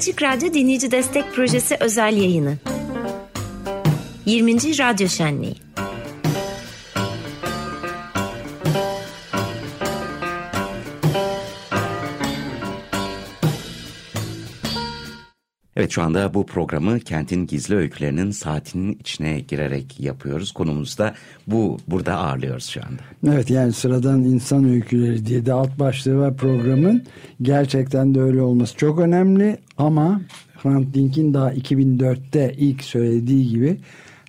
Açık Radyo Dinleyici Destek Projesi özel yayını. 20. Radyo Şenliği. Evet şu anda bu programı kentin gizli öykülerinin saatinin içine girerek yapıyoruz. Konumuz da bu burada ağırlıyoruz şu anda. Evet yani sıradan insan öyküleri diye de alt başlığı var programın. Gerçekten de öyle olması çok önemli ama Hrant Dink'in daha 2004'te ilk söylediği gibi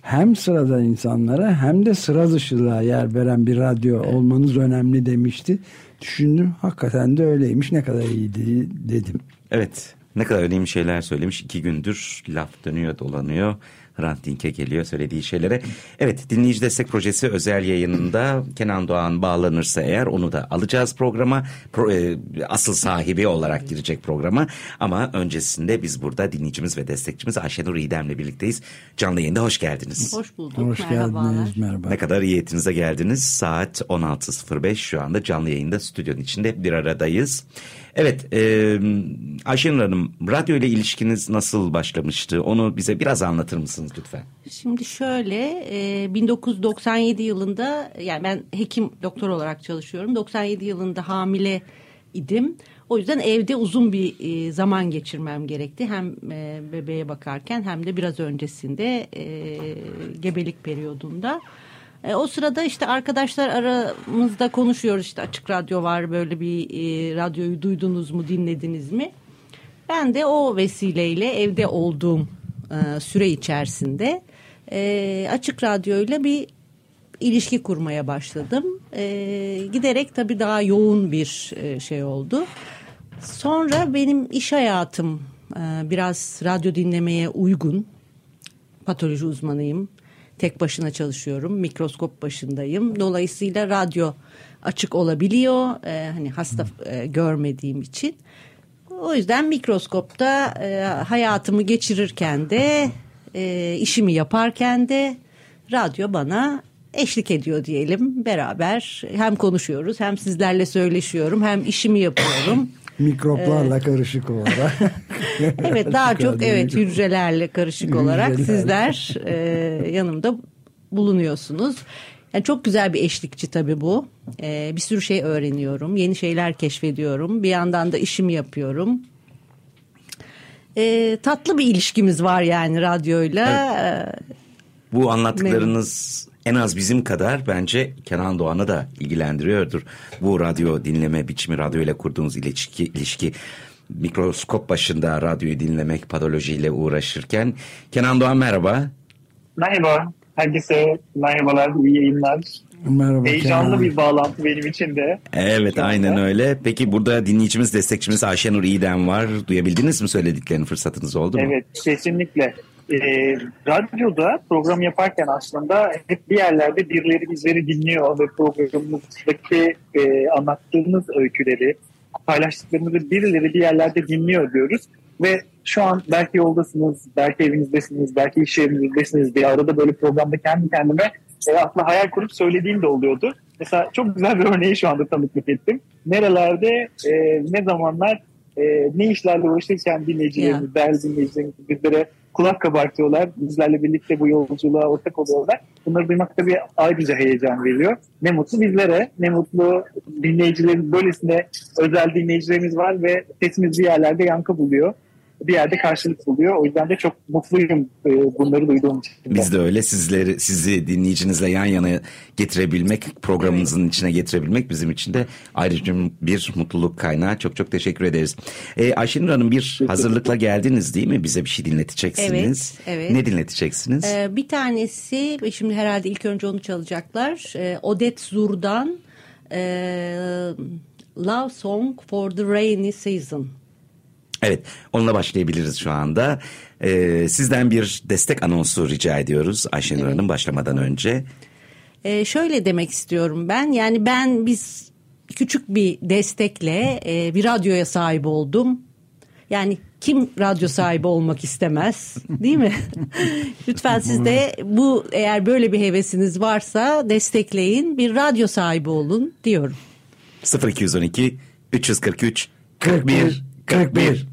hem sıradan insanlara hem de sıra dışılığa yer veren bir radyo evet. olmanız önemli demişti. Düşündüm hakikaten de öyleymiş ne kadar iyiydi dedim. Evet ne kadar önemli şeyler söylemiş. iki gündür laf dönüyor dolanıyor. Hrant Dink'e geliyor söylediği şeylere. Evet dinleyici destek projesi özel yayınında Kenan Doğan bağlanırsa eğer onu da alacağız programa. Pro, e, asıl sahibi olarak girecek programa. Ama öncesinde biz burada dinleyicimiz ve destekçimiz Ayşenur İdem'le birlikteyiz. Canlı yayında hoş geldiniz. Hoş bulduk. Hoş geldiniz. Merhaba. Ne kadar iyi etinize geldiniz. Saat 16.05 şu anda canlı yayında stüdyonun içinde bir aradayız. Evet e, Ayşenur Hanım radyo ile ilişkiniz nasıl başlamıştı? Onu bize biraz anlatır mısınız lütfen? Şimdi şöyle e, 1997 yılında yani ben hekim doktor olarak çalışıyorum. 97 yılında hamile idim. O yüzden evde uzun bir e, zaman geçirmem gerekti. Hem e, bebeğe bakarken hem de biraz öncesinde e, gebelik periyodunda. E, o sırada işte arkadaşlar aramızda konuşuyoruz işte açık radyo var böyle bir e, radyoyu duydunuz mu dinlediniz mi? Ben de o vesileyle evde olduğum e, süre içerisinde e, açık radyoyla bir ilişki kurmaya başladım. E, giderek tabii daha yoğun bir e, şey oldu. Sonra benim iş hayatım e, biraz radyo dinlemeye uygun. Patoloji uzmanıyım tek başına çalışıyorum. Mikroskop başındayım. Dolayısıyla radyo açık olabiliyor. E, hani hasta e, görmediğim için. O yüzden mikroskopta e, hayatımı geçirirken de e, işimi yaparken de radyo bana eşlik ediyor diyelim. Beraber hem konuşuyoruz hem sizlerle söyleşiyorum hem işimi yapıyorum. Mikroplarla evet. karışık olarak. evet daha çok evet hücrelerle karışık hücrelerle. olarak sizler e, yanımda bulunuyorsunuz. Yani çok güzel bir eşlikçi tabii bu. Ee, bir sürü şey öğreniyorum. Yeni şeyler keşfediyorum. Bir yandan da işimi yapıyorum. Ee, tatlı bir ilişkimiz var yani radyoyla. Evet. Bu anlattıklarınız en az bizim kadar bence Kenan Doğan'ı da ilgilendiriyordur. Bu radyo dinleme biçimi, radyo ile kurduğunuz ilişki, ilişki mikroskop başında radyoyu dinlemek, patolojiyle uğraşırken. Kenan Doğan merhaba. Merhaba. Herkese merhabalar, iyi yayınlar. Merhaba. Heyecanlı Kenan. bir bağlantı benim için de. Evet aynen öyle. Peki burada dinleyicimiz, destekçimiz Ayşenur İyiden var. Duyabildiniz mi söylediklerini fırsatınız oldu mu? Evet kesinlikle. Ee, radyoda program yaparken aslında hep bir yerlerde birileri bizleri dinliyor ve programımızdaki e, anlattığımız öyküleri, paylaştıklarımızı birileri bir yerlerde dinliyor diyoruz. Ve şu an belki yoldasınız, belki evinizdesiniz, belki iş yerinizdesiniz diye arada böyle programda kendi kendime e, aslında hayal kurup söylediğim de oluyordu. Mesela çok güzel bir örneği şu anda tanıklık ettim. Nerelerde, e, ne zamanlar, e, ne işlerle uğraşırken dinleyicilerimiz, yeah. değerli dinleyicilerimiz bizlere kulak kabartıyorlar. Bizlerle birlikte bu yolculuğa ortak oluyorlar. Bunları duymak tabii ayrıca heyecan veriyor. Ne mutlu bizlere, ne mutlu dinleyicilerimiz. Böylesine özel dinleyicilerimiz var ve sesimiz bir yerlerde yankı buluyor bir yerde karşılık buluyor. O yüzden de çok mutluyum e, bunları duyduğum için. Biz de öyle sizleri sizi dinleyicinizle yan yana getirebilmek, programınızın evet. içine getirebilmek bizim için de ayrıca bir mutluluk kaynağı. Çok çok teşekkür ederiz. Ee, Ayşenur Hanım bir hazırlıkla geldiniz değil mi? Bize bir şey dinleteceksiniz. Evet. evet. Ne dinleteceksiniz? Ee, bir tanesi şimdi herhalde ilk önce onu çalacaklar. Ee, Odette Zur'dan e, Love Song for the Rainy Season. Evet onunla başlayabiliriz şu anda. Ee, sizden bir destek anonsu rica ediyoruz Ayşenur evet. Hanım başlamadan önce. Ee, şöyle demek istiyorum ben yani ben biz küçük bir destekle e, bir radyoya sahip oldum. Yani kim radyo sahibi olmak istemez değil mi? Lütfen siz de bu eğer böyle bir hevesiniz varsa destekleyin bir radyo sahibi olun diyorum. 0212 343 41 41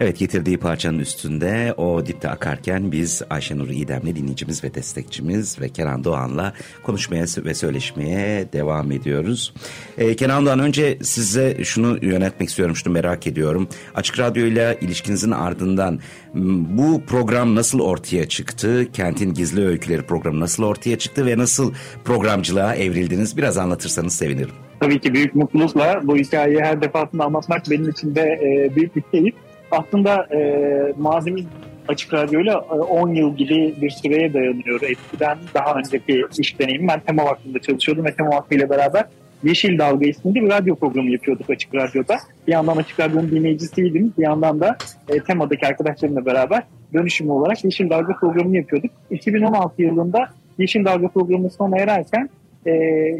Evet getirdiği parçanın üstünde o dipte akarken biz Ayşenur İdemli dinleyicimiz ve destekçimiz ve Kenan Doğan'la konuşmaya ve söyleşmeye devam ediyoruz. Ee, Kenan Doğan önce size şunu yönetmek istiyorum, şunu merak ediyorum. Açık Radyo ile ilişkinizin ardından bu program nasıl ortaya çıktı? Kentin Gizli Öyküleri programı nasıl ortaya çıktı ve nasıl programcılığa evrildiniz? Biraz anlatırsanız sevinirim. Tabii ki büyük mutlulukla bu hikayeyi her defasında anlatmak benim için de e, büyük bir keyif aslında e, mazimiz Açık Radyo'yla 10 e, yıl gibi bir süreye dayanıyor. Eskiden daha önceki iş deneyimim. Ben Tema Vakfı'nda çalışıyordum ve Tema Vakfı ile beraber Yeşil Dalga isminde bir radyo programı yapıyorduk Açık Radyo'da. Bir yandan Açık Radyo'nun dinleyicisiydim. Bir yandan da e, Tema'daki arkadaşlarımla beraber dönüşüm olarak Yeşil Dalga programını yapıyorduk. 2016 yılında Yeşil Dalga programı sona ererken e,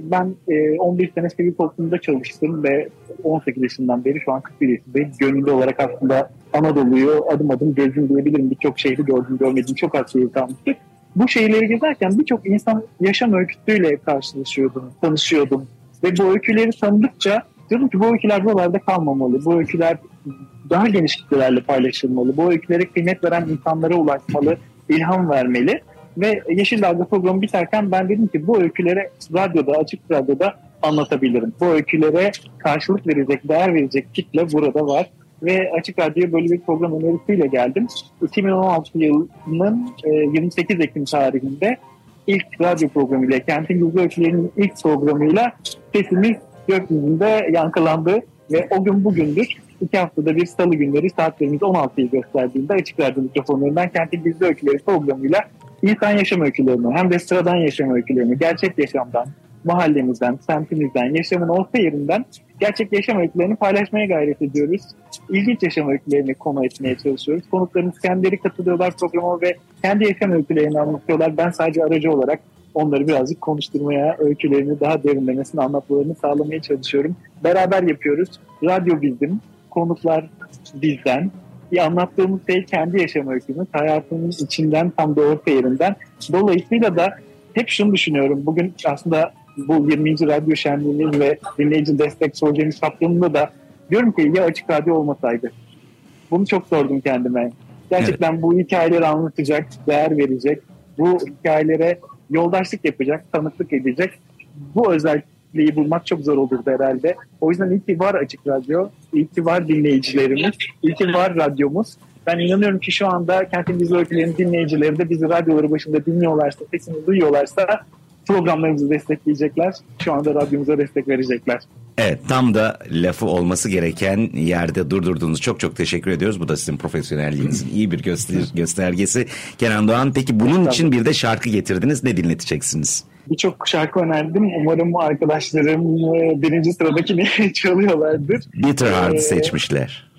ben e, 11 sene sivil toplumda çalıştım ve 18 yaşından beri şu an 41 yaşındayım. Gönüllü olarak aslında Anadolu'yu adım adım gezdim diyebilirim. Birçok şehri gördüm, görmedim. Çok az şehir kalmıştı. Bu şehirleri gezerken birçok insan yaşam öyküsüyle karşılaşıyordum, tanışıyordum. Ve bu öyküleri tanıdıkça diyordum ki bu öyküler buralarda kalmamalı. Bu öyküler daha geniş kitlelerle paylaşılmalı. Bu öykülere kıymet veren insanlara ulaşmalı, ilham vermeli. Ve Yeşil Dalga programı biterken ben dedim ki bu öykülere radyoda, açık radyoda anlatabilirim. Bu öykülere karşılık verecek, değer verecek kitle burada var. Ve Açık Radyo'ya böyle bir program önerisiyle geldim. 2016 yılının 28 e, Ekim tarihinde ilk radyo programıyla, Kentin Gizli Öykülerinin ilk programıyla sesimiz gökyüzünde yankılandı. Ve o gün bugündür iki haftada bir salı günleri saatlerimiz 16'yı gösterdiğinde Açık Radyo mikrofonlarından Kentin Gizli Öyküleri programıyla insan yaşam öykülerini hem de sıradan yaşam öykülerini gerçek yaşamdan, mahallemizden, semtimizden, yaşamın orta yerinden gerçek yaşam öykülerini paylaşmaya gayret ediyoruz. İlginç yaşam öykülerini konu etmeye çalışıyoruz. Konuklarımız kendileri katılıyorlar programa ve kendi yaşam öykülerini anlatıyorlar. Ben sadece aracı olarak onları birazcık konuşturmaya, öykülerini daha derinlemesine anlatmalarını sağlamaya çalışıyorum. Beraber yapıyoruz. Radyo bizim, konuklar bizden, anlattığımız şey kendi yaşam öykümüz. Hayatımın içinden tam da orta yerinden. Dolayısıyla da hep şunu düşünüyorum. Bugün aslında bu 20. Radyo Şenliği'nin ve dinleyici destek projemiz kapsamında da diyorum ki ya açık radyo olmasaydı. Bunu çok sordum kendime. Gerçekten evet. bu hikayeleri anlatacak, değer verecek, bu hikayelere yoldaşlık yapacak, tanıklık edecek. Bu özelliği bulmak çok zor olurdu herhalde. O yüzden iyi ki var Açık Radyo, iyi ki var dinleyicilerimiz, iyi ki var radyomuz. Ben inanıyorum ki şu anda Kentin Dizi Öykülerinin dinleyicileri de bizi radyoları başında dinliyorlarsa, sesini duyuyorlarsa programlarımızı destekleyecekler. Şu anda radyomuza destek verecekler. Evet tam da lafı olması gereken yerde durdurduğunuz çok çok teşekkür ediyoruz. Bu da sizin profesyonelliğinizin iyi bir göster göstergesi. Kenan Doğan peki bunun için bir de şarkı getirdiniz. Ne dinleteceksiniz? Birçok şarkı önerdim. Umarım arkadaşlarım e, birinci sıradakini çalıyorlardır. Bitter Heart ee, seçmişler.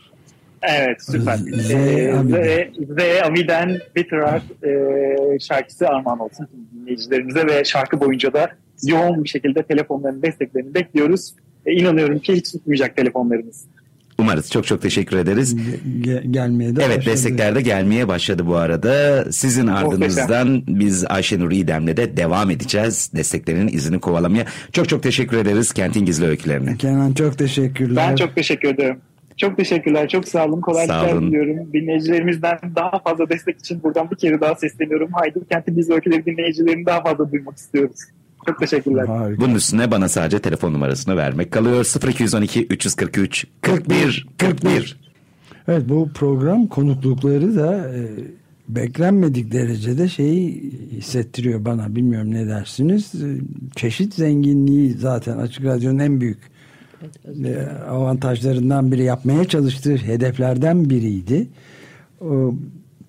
Evet süper. Z, ee, Z, Avi'den Bitter Heart e, şarkısı armağan olsun dinleyicilerimize ve şarkı boyunca da yoğun bir şekilde telefonların desteklerini bekliyoruz. E, inanıyorum ki hiç tutmayacak telefonlarımız. Umarız. Çok çok teşekkür ederiz. Gel gelmeye de Evet başladı. destekler de gelmeye başladı bu arada. Sizin ardınızdan biz Ayşenur İdem'le de devam edeceğiz. Desteklerin izini kovalamaya. Çok çok teşekkür ederiz Kentin Gizli Öykülerine. Kenan çok teşekkürler. Ben çok teşekkür ederim. Çok teşekkürler. Çok sağ olun. Kolaylıklar diliyorum. Dinleyicilerimizden daha fazla destek için buradan bir kere daha sesleniyorum. Haydi Kentin Gizli Öyküleri dinleyicilerini daha fazla duymak istiyoruz. Çok teşekkürler. Harika. Bunun üstüne bana sadece telefon numarasını vermek kalıyor. 0212 343 41 41. Evet bu program konuklukları da e, beklenmedik derecede şeyi hissettiriyor bana. Bilmiyorum ne dersiniz. E, çeşit zenginliği zaten Açık Radyo'nun en büyük e, avantajlarından biri yapmaya çalıştığı hedeflerden biriydi. O,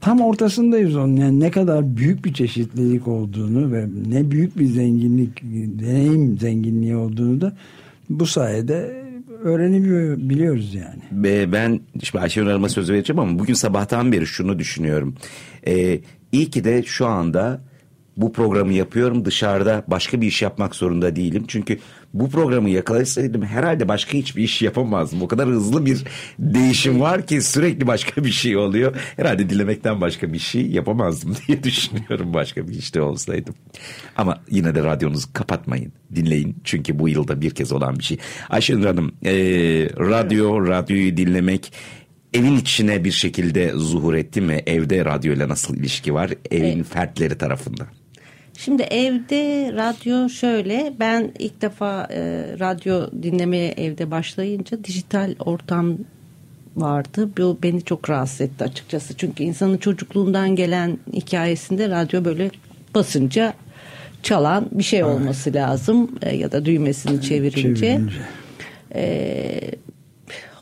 tam ortasındayız onun. Yani ne kadar büyük bir çeşitlilik olduğunu ve ne büyük bir zenginlik, deneyim zenginliği olduğunu da bu sayede öğrenebiliyoruz yani. Ben şimdi Ayşenur Hanım'a söz vereceğim ama bugün sabahtan beri şunu düşünüyorum. Ee, iyi ki de şu anda bu programı yapıyorum dışarıda başka bir iş yapmak zorunda değilim. Çünkü bu programı yakalasaydım herhalde başka hiçbir iş yapamazdım. O kadar hızlı bir değişim var ki sürekli başka bir şey oluyor. Herhalde dilemekten başka bir şey yapamazdım diye düşünüyorum başka bir işte olsaydım. Ama yine de radyonuzu kapatmayın. Dinleyin çünkü bu yılda bir kez olan bir şey. Ayşenur Hanım e, radyo, radyoyu dinlemek evin içine bir şekilde zuhur etti mi? Evde radyoyla nasıl ilişki var? Evin fertleri tarafından. Şimdi evde radyo şöyle ben ilk defa e, radyo dinlemeye evde başlayınca dijital ortam vardı. Bu beni çok rahatsız etti açıkçası. Çünkü insanın çocukluğundan gelen hikayesinde radyo böyle basınca çalan bir şey olması lazım e, ya da düğmesini çevirince. Çevirince. E,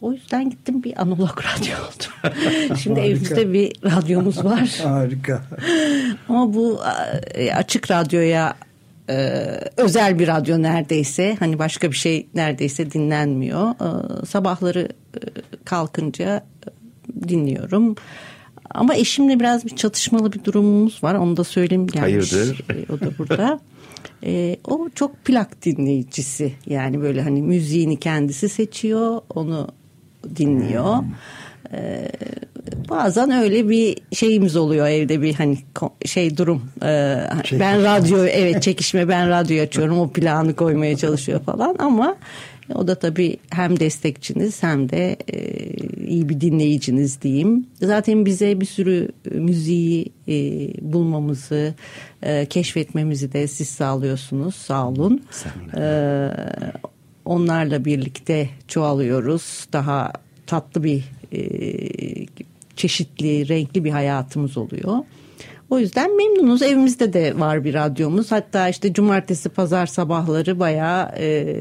o yüzden gittim bir analog radyo oldum. Şimdi evimizde bir radyomuz var. Harika. Ama bu e, açık radyoya e, özel bir radyo neredeyse hani başka bir şey neredeyse dinlenmiyor. E, sabahları e, kalkınca e, dinliyorum. Ama eşimle biraz bir çatışmalı bir durumumuz var. Onu da söyleyeyim gelmiş. Hayırdır? E, o da burada. E, o çok plak dinleyicisi. Yani böyle hani müziğini kendisi seçiyor. Onu dinliyor. Ee, bazen öyle bir şeyimiz oluyor evde bir hani şey durum. Ee, ben radyo evet çekişme ben radyo açıyorum o planı koymaya çalışıyor falan ama o da tabii hem destekçiniz hem de e, iyi bir dinleyiciniz diyeyim. Zaten bize bir sürü müziği e, bulmamızı, e, keşfetmemizi de siz sağlıyorsunuz. Sağ olun. Ee, onlarla birlikte çoğalıyoruz. Daha tatlı bir e, çeşitli, renkli bir hayatımız oluyor. O yüzden memnunuz. Evimizde de var bir radyomuz. Hatta işte cumartesi pazar sabahları bayağı e,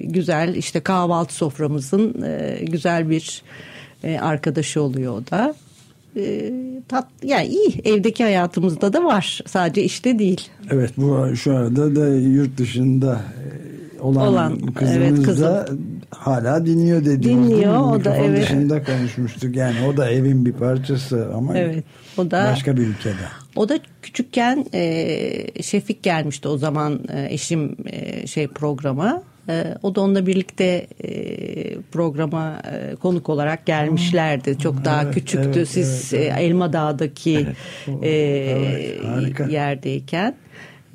güzel işte kahvaltı soframızın e, güzel bir e, arkadaşı oluyor o da. E, tat, yani iyi evdeki hayatımızda da var. Sadece işte değil. Evet bu şu arada da yurt dışında e, olan, Olan, kızımız evet, kızım. da hala dinliyor dediğimiz Dinliyor, o da, evet. dışında konuşmuştuk yani o da evin bir parçası ama Evet, o da- başka bir ülkede. O da küçükken e, Şefik gelmişti o zaman e, eşim e, şey programa. E, o da onunla birlikte e, programa e, konuk olarak gelmişlerdi. Çok daha evet, küçüktü. evet, Siz evet, e, Elma Dağ'daki e, Evet, harika. yerdeyken.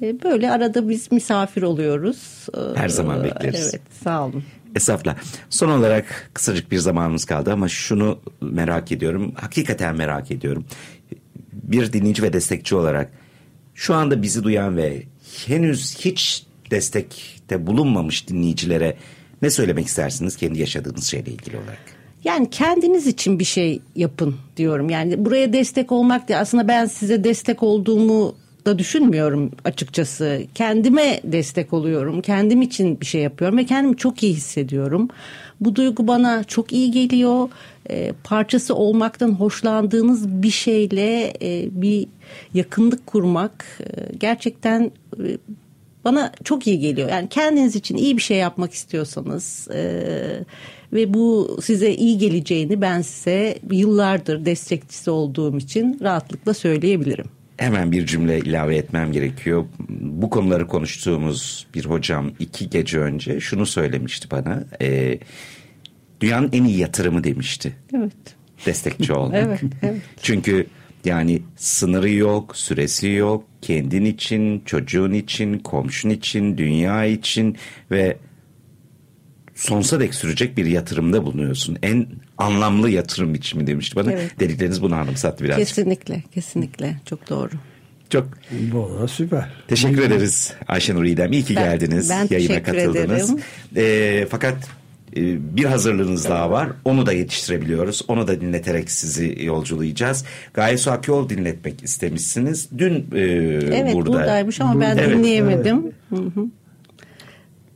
E, böyle arada biz misafir oluyoruz. Her zaman bekleriz. Evet sağ olun. Estağfurullah. Son olarak kısacık bir zamanımız kaldı ama şunu merak ediyorum. Hakikaten merak ediyorum. Bir dinleyici ve destekçi olarak şu anda bizi duyan ve henüz hiç destekte bulunmamış dinleyicilere ne söylemek istersiniz kendi yaşadığınız şeyle ilgili olarak? Yani kendiniz için bir şey yapın diyorum. Yani buraya destek olmak değil. Aslında ben size destek olduğumu da düşünmüyorum açıkçası. Kendime destek oluyorum. Kendim için bir şey yapıyorum ve kendimi çok iyi hissediyorum. Bu duygu bana çok iyi geliyor. Ee, parçası olmaktan hoşlandığınız bir şeyle e, bir yakınlık kurmak e, gerçekten e, bana çok iyi geliyor. Yani kendiniz için iyi bir şey yapmak istiyorsanız e, ve bu size iyi geleceğini ben size yıllardır destekçisi olduğum için rahatlıkla söyleyebilirim. Hemen bir cümle ilave etmem gerekiyor. Bu konuları konuştuğumuz bir hocam iki gece önce şunu söylemişti bana. Ee, dünyanın en iyi yatırımı demişti. Evet. Destekçi olmak. Evet, evet. Çünkü yani sınırı yok, süresi yok. Kendin için, çocuğun için, komşun için, dünya için ve sonsuza dek sürecek bir yatırımda bulunuyorsun. En anlamlı yatırım biçimi demişti bana. Evet. Dedikleriniz bunu anımsattı biraz. Kesinlikle, kesinlikle. Çok doğru. Çok Valla süper. Teşekkür ederiz Ayşenur İdem. İyi ki Ben- geldiniz. ben Yayına katıldınız. ederim. Ee, fakat e, bir hazırlığınız daha var. Onu da yetiştirebiliyoruz. Onu da dinleterek sizi yolculayacağız. Gaye Su Akyol dinletmek istemişsiniz. Dün e, Evet burada. buradaymış ama ben Evet. dinleyemedim. Hı hı.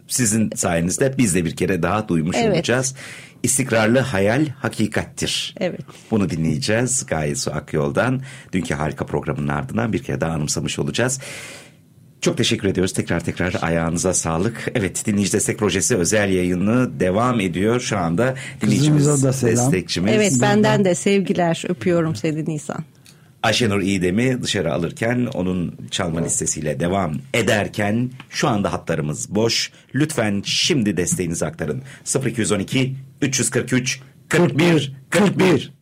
Sizin sayenizde biz de bir kere daha duymuş Evet. olacağız. İstikrarlı hayal hakikattir. Evet. Bunu dinleyeceğiz Gaye Su Akyol'dan. Dünkü harika programının ardından bir kere daha anımsamış olacağız. Çok teşekkür ediyoruz. Tekrar tekrar ayağınıza sağlık. Evet dinleyici destek projesi özel yayını devam ediyor. Şu anda dinleyicimiz, Kızımıza da selam. destekçimiz. Evet benden de sevgiler. Öpüyorum seni Nisan. Ayşenur İdem'i dışarı alırken onun çalma listesiyle devam ederken şu anda hatlarımız boş. Lütfen şimdi desteğinizi aktarın. 0212 343 41 41